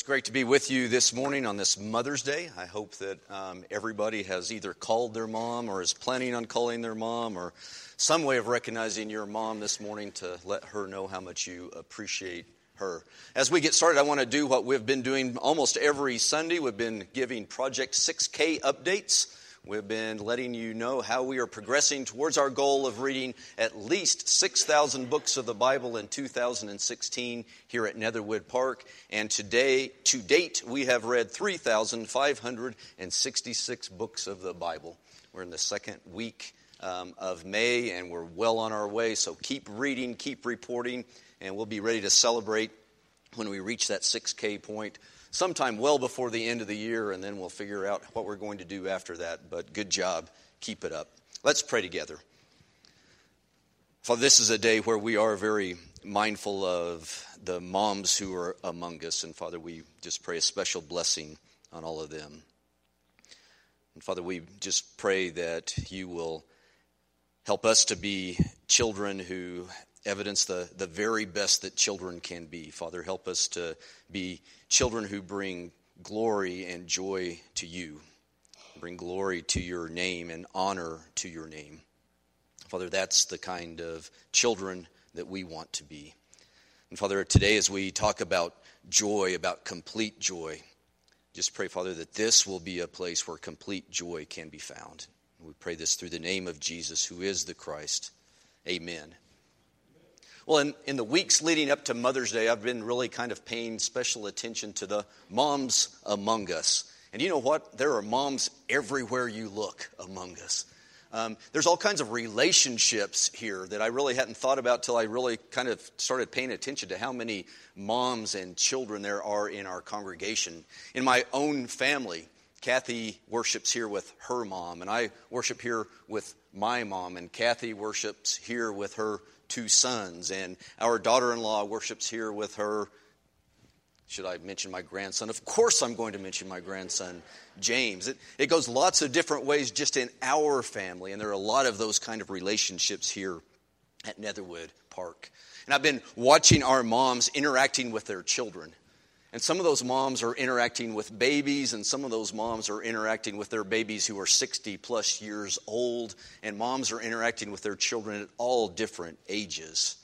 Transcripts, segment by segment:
It's great to be with you this morning on this Mother's Day. I hope that um, everybody has either called their mom or is planning on calling their mom or some way of recognizing your mom this morning to let her know how much you appreciate her. As we get started, I want to do what we've been doing almost every Sunday. We've been giving Project 6K updates. We've been letting you know how we are progressing towards our goal of reading at least 6,000 books of the Bible in 2016 here at Netherwood Park. And today, to date, we have read 3,566 books of the Bible. We're in the second week um, of May and we're well on our way. So keep reading, keep reporting, and we'll be ready to celebrate when we reach that 6K point sometime well before the end of the year, and then we'll figure out what we're going to do after that. But good job. Keep it up. Let's pray together. Father, this is a day where we are very mindful of the moms who are among us. And Father, we just pray a special blessing on all of them. And Father, we just pray that you will help us to be children who evidence the, the very best that children can be. Father, help us to be children who bring glory and joy to you, bring glory to your name and honor to your name. Father, that's the kind of children that we want to be. And Father, today as we talk about joy, about complete joy, just pray, Father, that this will be a place where complete joy can be found. We pray this through the name of Jesus, who is the Christ. Amen. Well, in, in the weeks leading up to Mother's Day, I've been really kind of paying special attention to the moms among us. And you know what? There are moms everywhere you look among us. Um, there's all kinds of relationships here that I really hadn't thought about till I really kind of started paying attention to how many moms and children there are in our congregation. In my own family, Kathy worships here with her mom, and I worship here with my mom, and Kathy worships here with her two sons, and our daughter in law worships here with her. Should I mention my grandson? Of course, I'm going to mention my grandson, James. It, it goes lots of different ways just in our family, and there are a lot of those kind of relationships here at Netherwood Park. And I've been watching our moms interacting with their children. And some of those moms are interacting with babies, and some of those moms are interacting with their babies who are 60 plus years old, and moms are interacting with their children at all different ages.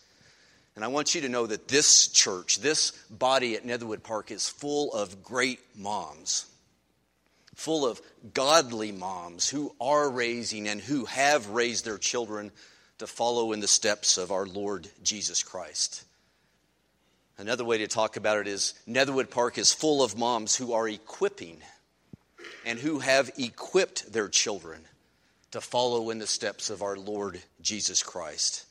And I want you to know that this church, this body at Netherwood Park, is full of great moms, full of godly moms who are raising and who have raised their children to follow in the steps of our Lord Jesus Christ. Another way to talk about it is Netherwood Park is full of moms who are equipping and who have equipped their children to follow in the steps of our Lord Jesus Christ.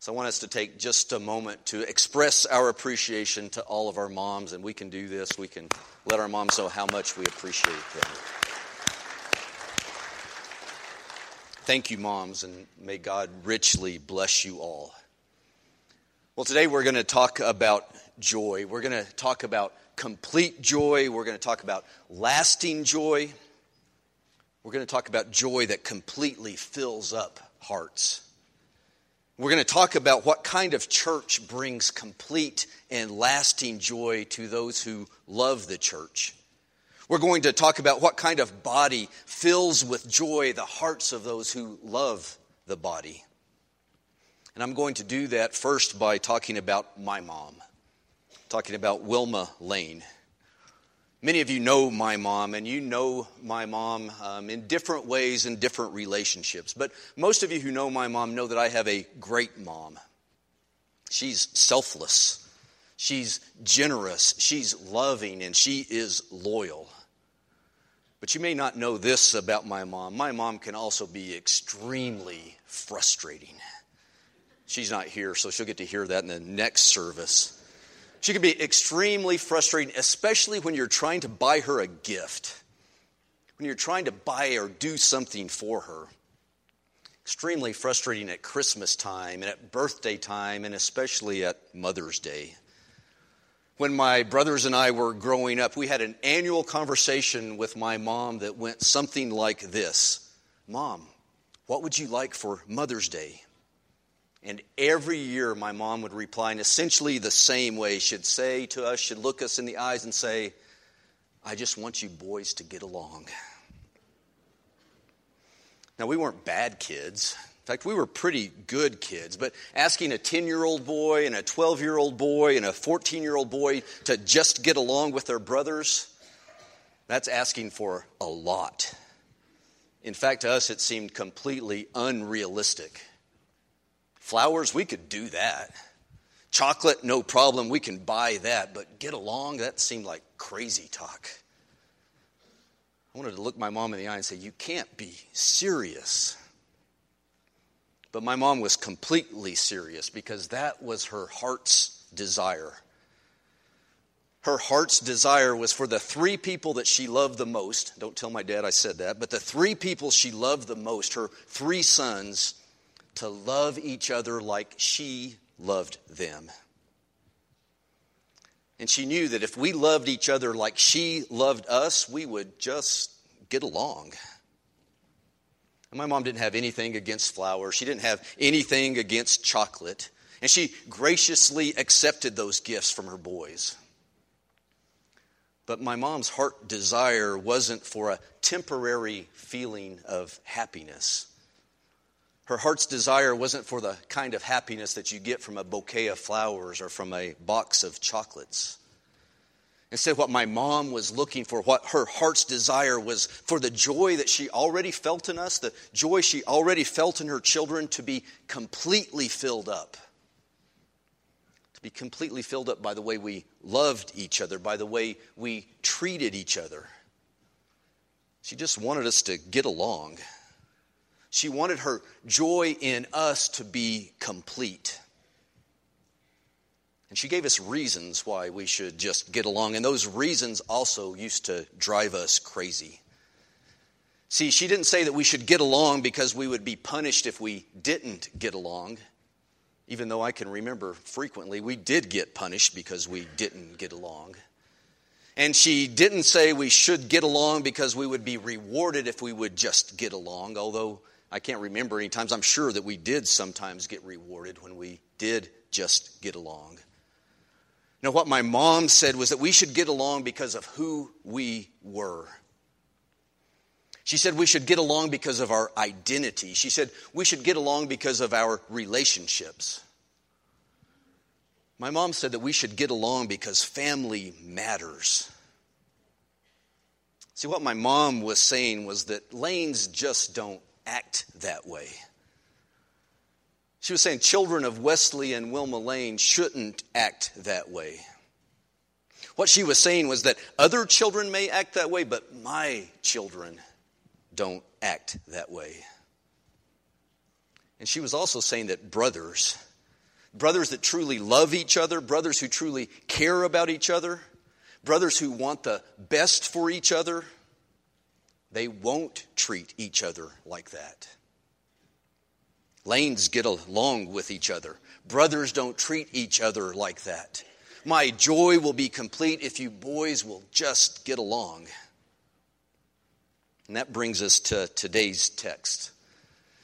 So I want us to take just a moment to express our appreciation to all of our moms, and we can do this. We can let our moms know how much we appreciate them. Thank you, moms, and may God richly bless you all. Well, today we're going to talk about joy. We're going to talk about complete joy. We're going to talk about lasting joy. We're going to talk about joy that completely fills up hearts. We're going to talk about what kind of church brings complete and lasting joy to those who love the church. We're going to talk about what kind of body fills with joy the hearts of those who love the body. And I'm going to do that first by talking about my mom, talking about Wilma Lane. Many of you know my mom, and you know my mom um, in different ways in different relationships. But most of you who know my mom know that I have a great mom. She's selfless, she's generous, she's loving, and she is loyal. But you may not know this about my mom. My mom can also be extremely frustrating. She's not here, so she'll get to hear that in the next service. She can be extremely frustrating, especially when you're trying to buy her a gift, when you're trying to buy or do something for her. Extremely frustrating at Christmas time and at birthday time, and especially at Mother's Day. When my brothers and I were growing up, we had an annual conversation with my mom that went something like this Mom, what would you like for Mother's Day? And every year, my mom would reply in essentially the same way. She'd say to us, she'd look us in the eyes and say, I just want you boys to get along. Now, we weren't bad kids. In fact, we were pretty good kids, but asking a 10 year old boy and a 12 year old boy and a 14 year old boy to just get along with their brothers, that's asking for a lot. In fact, to us, it seemed completely unrealistic. Flowers, we could do that. Chocolate, no problem, we can buy that. But get along, that seemed like crazy talk. I wanted to look my mom in the eye and say, You can't be serious. But my mom was completely serious because that was her heart's desire. Her heart's desire was for the three people that she loved the most. Don't tell my dad I said that, but the three people she loved the most, her three sons, to love each other like she loved them. And she knew that if we loved each other like she loved us, we would just get along. And my mom didn't have anything against flowers, she didn't have anything against chocolate. And she graciously accepted those gifts from her boys. But my mom's heart desire wasn't for a temporary feeling of happiness. Her heart's desire wasn't for the kind of happiness that you get from a bouquet of flowers or from a box of chocolates. Instead, what my mom was looking for, what her heart's desire was for the joy that she already felt in us, the joy she already felt in her children, to be completely filled up. To be completely filled up by the way we loved each other, by the way we treated each other. She just wanted us to get along. She wanted her joy in us to be complete. And she gave us reasons why we should just get along. And those reasons also used to drive us crazy. See, she didn't say that we should get along because we would be punished if we didn't get along. Even though I can remember frequently we did get punished because we didn't get along. And she didn't say we should get along because we would be rewarded if we would just get along, although I can't remember any times. I'm sure that we did sometimes get rewarded when we did just get along. Now, what my mom said was that we should get along because of who we were. She said we should get along because of our identity. She said we should get along because of our relationships. My mom said that we should get along because family matters. See, what my mom was saying was that lanes just don't act that way. She was saying children of Wesley and Wilma Lane shouldn't act that way. What she was saying was that other children may act that way, but my children don't act that way. And she was also saying that brothers, brothers that truly love each other, brothers who truly care about each other, brothers who want the best for each other, they won't treat each other like that. Lanes get along with each other. Brothers don't treat each other like that. My joy will be complete if you boys will just get along. And that brings us to today's text.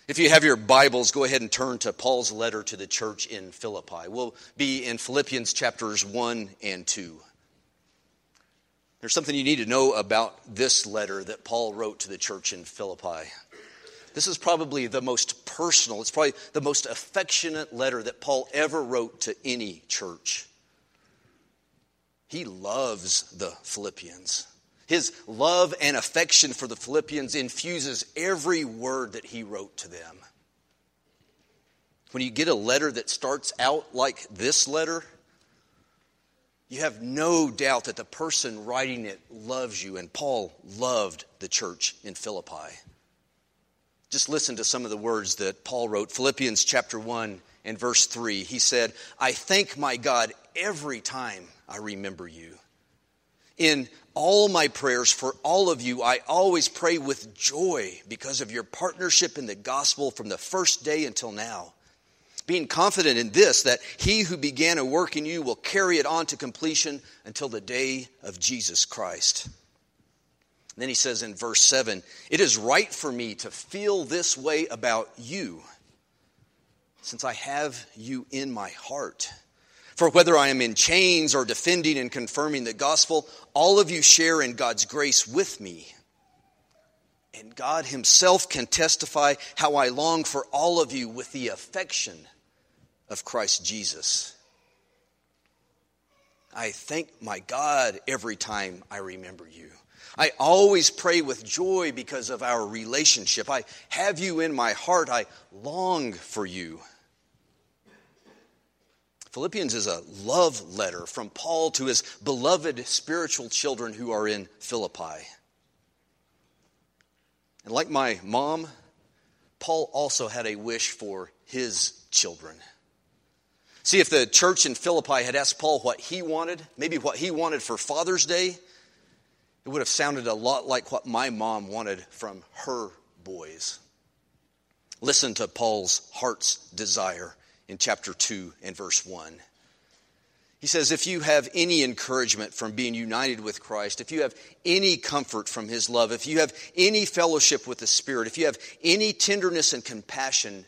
If you have your Bibles, go ahead and turn to Paul's letter to the church in Philippi. We'll be in Philippians chapters 1 and 2. There's something you need to know about this letter that Paul wrote to the church in Philippi. This is probably the most personal, it's probably the most affectionate letter that Paul ever wrote to any church. He loves the Philippians. His love and affection for the Philippians infuses every word that he wrote to them. When you get a letter that starts out like this letter, you have no doubt that the person writing it loves you, and Paul loved the church in Philippi. Just listen to some of the words that Paul wrote. Philippians chapter 1 and verse 3. He said, I thank my God every time I remember you. In all my prayers for all of you, I always pray with joy because of your partnership in the gospel from the first day until now being confident in this, that he who began a work in you will carry it on to completion until the day of Jesus Christ. Then he says in verse 7 It is right for me to feel this way about you. since I have you in my heart. For whether I am in chains or defending and confirming the gospel, all of you share in God's grace with me. And God Himself can testify how I long for all of you with the affection of Christ Jesus. I thank my God every time I remember you. I always pray with joy because of our relationship. I have you in my heart. I long for you. Philippians is a love letter from Paul to his beloved spiritual children who are in Philippi. And like my mom, Paul also had a wish for his children. See, if the church in Philippi had asked Paul what he wanted, maybe what he wanted for Father's Day, it would have sounded a lot like what my mom wanted from her boys. Listen to Paul's heart's desire in chapter 2 and verse 1. He says, If you have any encouragement from being united with Christ, if you have any comfort from his love, if you have any fellowship with the Spirit, if you have any tenderness and compassion,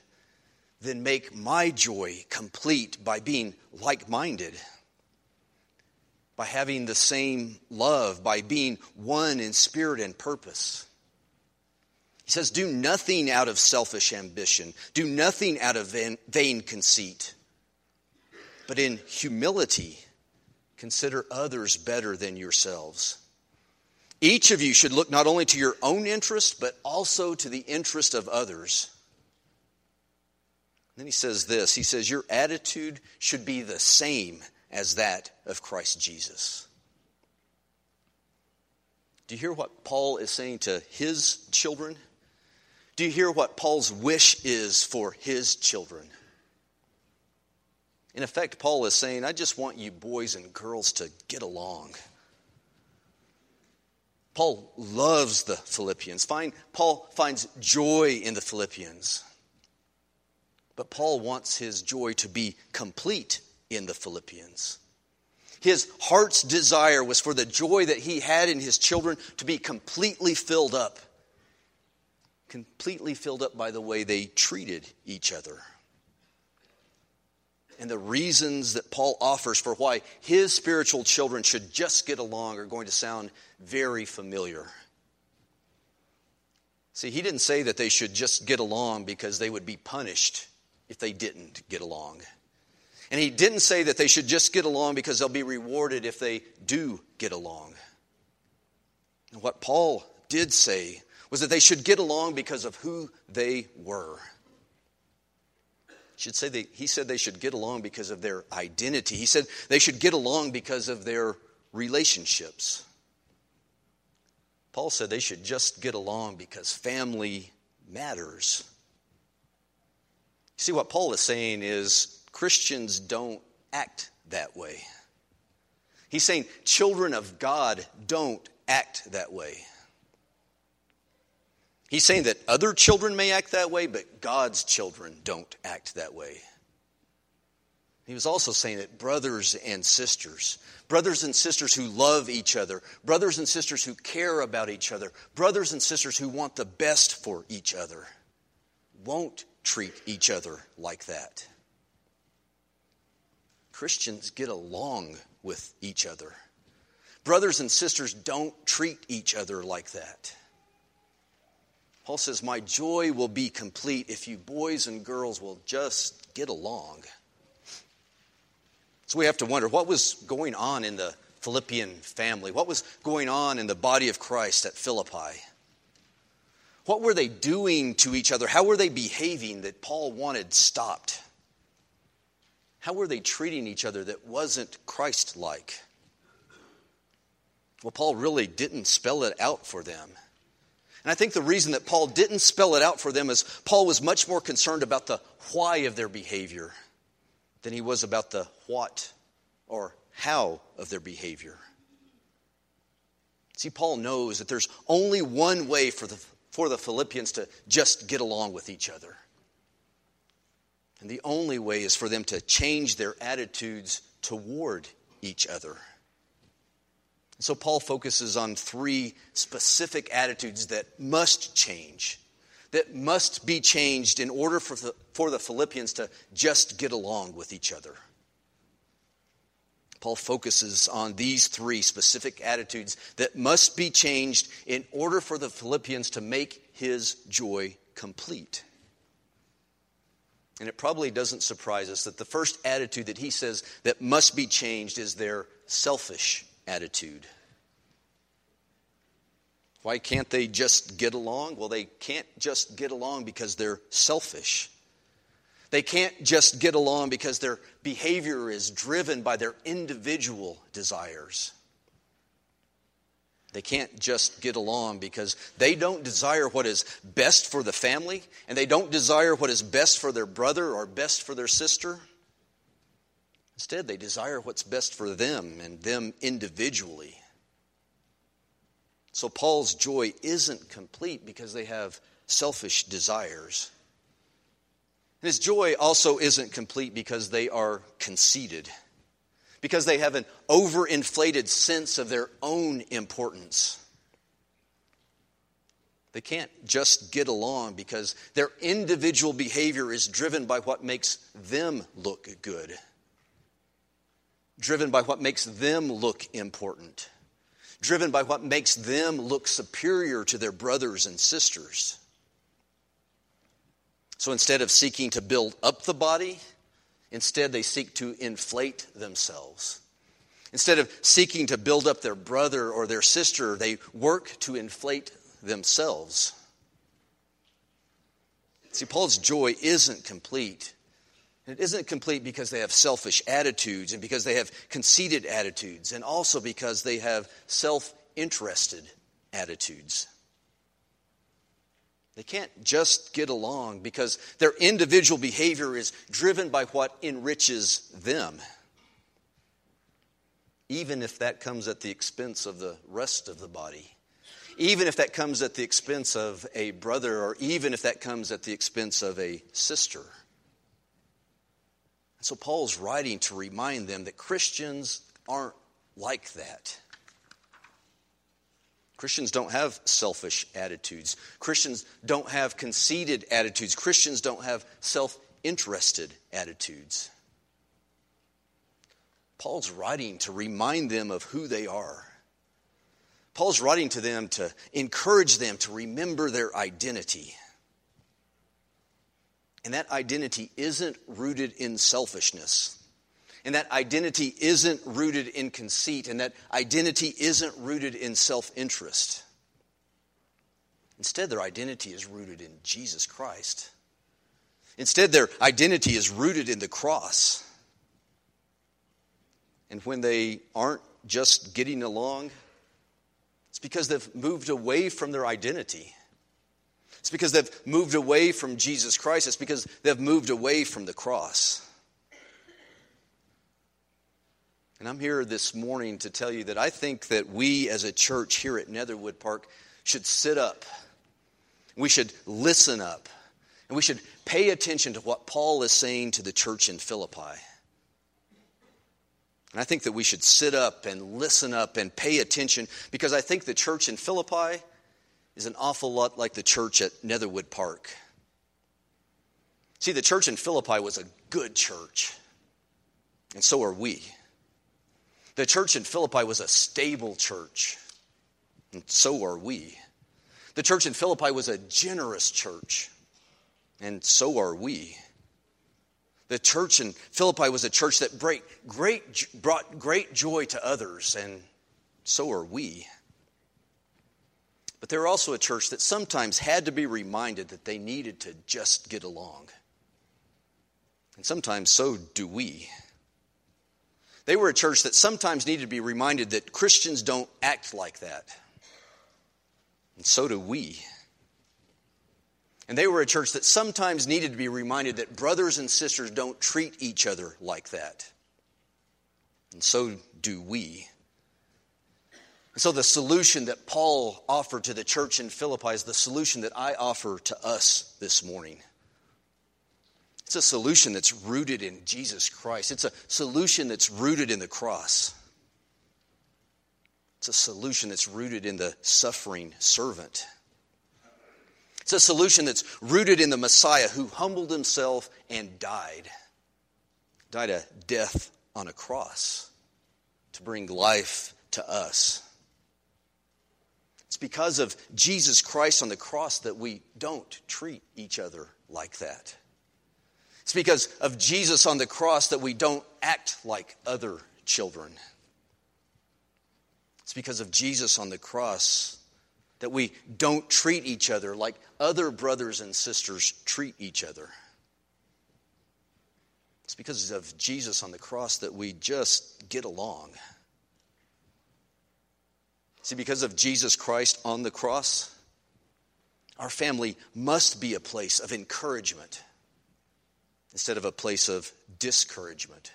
then make my joy complete by being like minded, by having the same love, by being one in spirit and purpose. He says, Do nothing out of selfish ambition, do nothing out of vain conceit, but in humility, consider others better than yourselves. Each of you should look not only to your own interest, but also to the interest of others. Then he says this He says, Your attitude should be the same as that of Christ Jesus. Do you hear what Paul is saying to his children? Do you hear what Paul's wish is for his children? In effect, Paul is saying, I just want you boys and girls to get along. Paul loves the Philippians. Find, Paul finds joy in the Philippians. But Paul wants his joy to be complete in the Philippians. His heart's desire was for the joy that he had in his children to be completely filled up completely filled up by the way they treated each other. And the reasons that Paul offers for why his spiritual children should just get along are going to sound very familiar. See, he didn't say that they should just get along because they would be punished if they didn't get along. And he didn't say that they should just get along because they'll be rewarded if they do get along. And what Paul did say was that they should get along because of who they were. Should say they, he said they should get along because of their identity. He said they should get along because of their relationships. Paul said they should just get along because family matters. See, what Paul is saying is Christians don't act that way. He's saying children of God don't act that way. He's saying that other children may act that way, but God's children don't act that way. He was also saying that brothers and sisters, brothers and sisters who love each other, brothers and sisters who care about each other, brothers and sisters who want the best for each other, won't treat each other like that. Christians get along with each other. Brothers and sisters don't treat each other like that. Paul says, My joy will be complete if you boys and girls will just get along. So we have to wonder what was going on in the Philippian family? What was going on in the body of Christ at Philippi? What were they doing to each other? How were they behaving that Paul wanted stopped? How were they treating each other that wasn't Christ like? Well, Paul really didn't spell it out for them. And I think the reason that Paul didn't spell it out for them is Paul was much more concerned about the why of their behavior than he was about the what or how of their behavior. See, Paul knows that there's only one way for the, for the Philippians to just get along with each other. And the only way is for them to change their attitudes toward each other. So Paul focuses on three specific attitudes that must change. that must be changed in order for the, for the Philippians to just get along with each other. Paul focuses on these three specific attitudes that must be changed in order for the Philippians to make his joy complete. And it probably doesn't surprise us that the first attitude that he says that must be changed is their selfish attitude. Why can't they just get along? Well, they can't just get along because they're selfish. They can't just get along because their behavior is driven by their individual desires. They can't just get along because they don't desire what is best for the family and they don't desire what is best for their brother or best for their sister. Instead, they desire what's best for them and them individually. So Paul's joy isn't complete because they have selfish desires. His joy also isn't complete because they are conceited, because they have an overinflated sense of their own importance. They can't just get along because their individual behavior is driven by what makes them look good, driven by what makes them look important, driven by what makes them look superior to their brothers and sisters. So instead of seeking to build up the body, instead they seek to inflate themselves. Instead of seeking to build up their brother or their sister, they work to inflate themselves. See, Paul's joy isn't complete. It isn't complete because they have selfish attitudes and because they have conceited attitudes and also because they have self interested attitudes. They can't just get along because their individual behavior is driven by what enriches them, even if that comes at the expense of the rest of the body, even if that comes at the expense of a brother, or even if that comes at the expense of a sister. And so Paul's writing to remind them that Christians aren't like that. Christians don't have selfish attitudes. Christians don't have conceited attitudes. Christians don't have self interested attitudes. Paul's writing to remind them of who they are. Paul's writing to them to encourage them to remember their identity. And that identity isn't rooted in selfishness. And that identity isn't rooted in conceit, and that identity isn't rooted in self interest. Instead, their identity is rooted in Jesus Christ. Instead, their identity is rooted in the cross. And when they aren't just getting along, it's because they've moved away from their identity. It's because they've moved away from Jesus Christ. It's because they've moved away from the cross. And I'm here this morning to tell you that I think that we as a church here at Netherwood Park should sit up. We should listen up. And we should pay attention to what Paul is saying to the church in Philippi. And I think that we should sit up and listen up and pay attention because I think the church in Philippi is an awful lot like the church at Netherwood Park. See, the church in Philippi was a good church, and so are we. The church in Philippi was a stable church, and so are we. The church in Philippi was a generous church, and so are we. The church in Philippi was a church that great, great, brought great joy to others, and so are we. But they were also a church that sometimes had to be reminded that they needed to just get along. And sometimes so do we. They were a church that sometimes needed to be reminded that Christians don't act like that. And so do we. And they were a church that sometimes needed to be reminded that brothers and sisters don't treat each other like that. And so do we. And so the solution that Paul offered to the church in Philippi is the solution that I offer to us this morning. It's a solution that's rooted in Jesus Christ. It's a solution that's rooted in the cross. It's a solution that's rooted in the suffering servant. It's a solution that's rooted in the Messiah who humbled himself and died. Died a death on a cross to bring life to us. It's because of Jesus Christ on the cross that we don't treat each other like that. It's because of Jesus on the cross that we don't act like other children. It's because of Jesus on the cross that we don't treat each other like other brothers and sisters treat each other. It's because of Jesus on the cross that we just get along. See, because of Jesus Christ on the cross, our family must be a place of encouragement instead of a place of discouragement.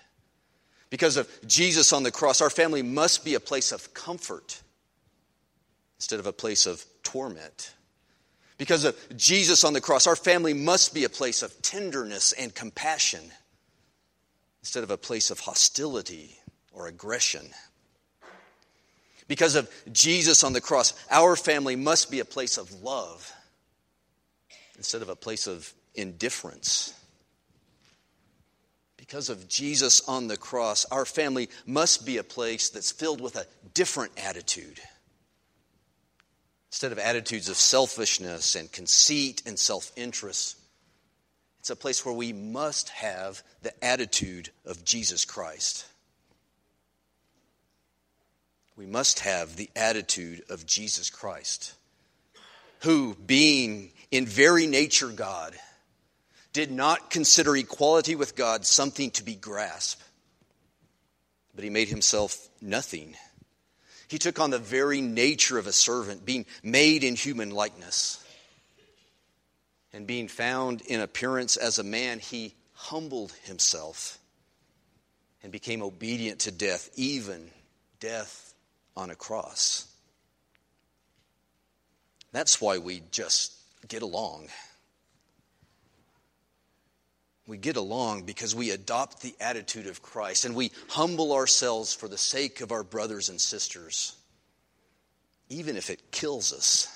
Because of Jesus on the cross, our family must be a place of comfort instead of a place of torment. Because of Jesus on the cross, our family must be a place of tenderness and compassion instead of a place of hostility or aggression. Because of Jesus on the cross, our family must be a place of love instead of a place of indifference because of Jesus on the cross, our family must be a place that's filled with a different attitude. Instead of attitudes of selfishness and conceit and self interest, it's a place where we must have the attitude of Jesus Christ. We must have the attitude of Jesus Christ, who, being in very nature God, did not consider equality with God something to be grasped, but he made himself nothing. He took on the very nature of a servant, being made in human likeness. And being found in appearance as a man, he humbled himself and became obedient to death, even death on a cross. That's why we just get along. We get along because we adopt the attitude of Christ and we humble ourselves for the sake of our brothers and sisters, even if it kills us.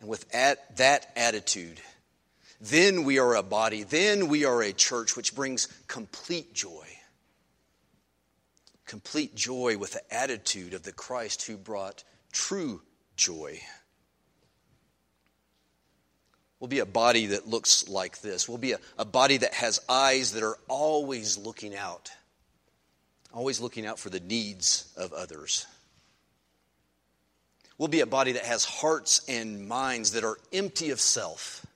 And with that attitude, then we are a body, then we are a church which brings complete joy. Complete joy with the attitude of the Christ who brought true joy. We'll be a body that looks like this. We'll be a, a body that has eyes that are always looking out, always looking out for the needs of others. We'll be a body that has hearts and minds that are empty of self,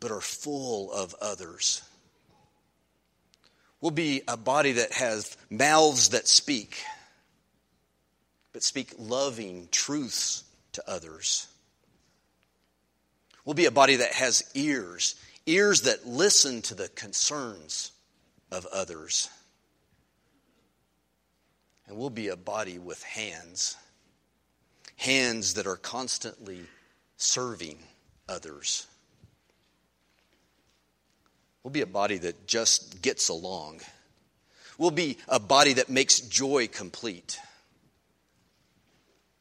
but are full of others. We'll be a body that has mouths that speak, but speak loving truths to others. We'll be a body that has ears, ears that listen to the concerns of others. And we'll be a body with hands, hands that are constantly serving others. We'll be a body that just gets along. We'll be a body that makes joy complete.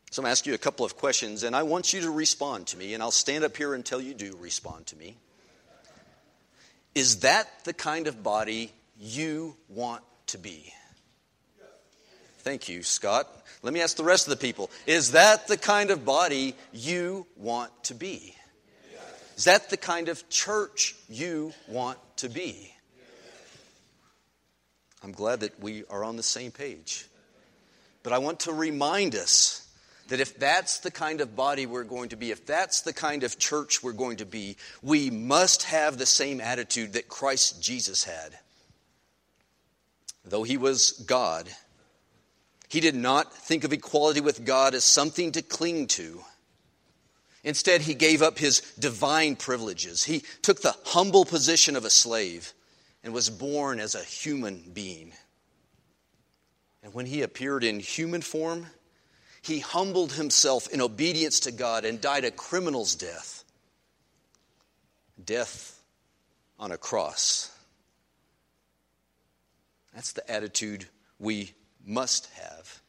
So I'm going to ask you a couple of questions, and I want you to respond to me, and I'll stand up here until you do respond to me. Is that the kind of body you want to be? Thank you, Scott. Let me ask the rest of the people. Is that the kind of body you want to be? Is that the kind of church you want to be? I'm glad that we are on the same page. But I want to remind us that if that's the kind of body we're going to be, if that's the kind of church we're going to be, we must have the same attitude that Christ Jesus had. Though he was God, he did not think of equality with God as something to cling to. Instead, he gave up his divine privileges. He took the humble position of a slave and was born as a human being. And when he appeared in human form, he humbled himself in obedience to God and died a criminal's death death on a cross. That's the attitude we must have.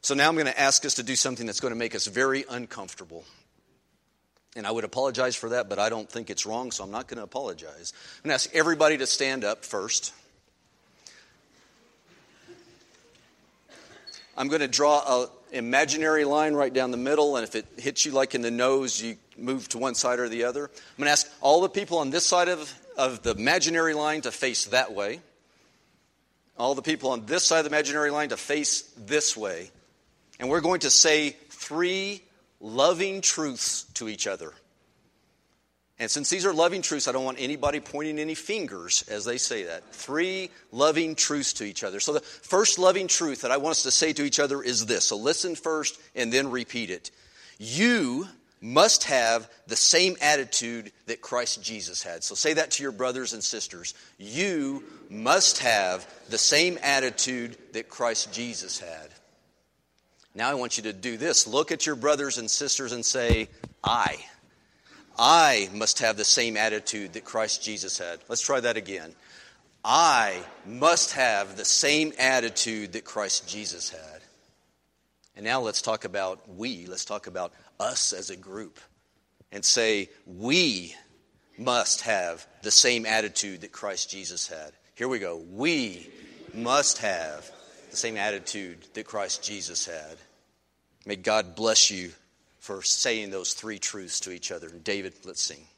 So now I'm going to ask us to do something that's going to make us very uncomfortable. And I would apologize for that, but I don't think it's wrong, so I'm not going to apologize. I'm going to ask everybody to stand up first. I'm going to draw an imaginary line right down the middle, and if it hits you like in the nose, you move to one side or the other. I'm going to ask all the people on this side of, of the imaginary line to face that way, all the people on this side of the imaginary line to face this way. And we're going to say three loving truths to each other. And since these are loving truths, I don't want anybody pointing any fingers as they say that. Three loving truths to each other. So, the first loving truth that I want us to say to each other is this. So, listen first and then repeat it. You must have the same attitude that Christ Jesus had. So, say that to your brothers and sisters. You must have the same attitude that Christ Jesus had. Now, I want you to do this. Look at your brothers and sisters and say, I. I must have the same attitude that Christ Jesus had. Let's try that again. I must have the same attitude that Christ Jesus had. And now let's talk about we. Let's talk about us as a group and say, we must have the same attitude that Christ Jesus had. Here we go. We must have the same attitude that Christ Jesus had. May God bless you for saying those three truths to each other. And David, let's sing.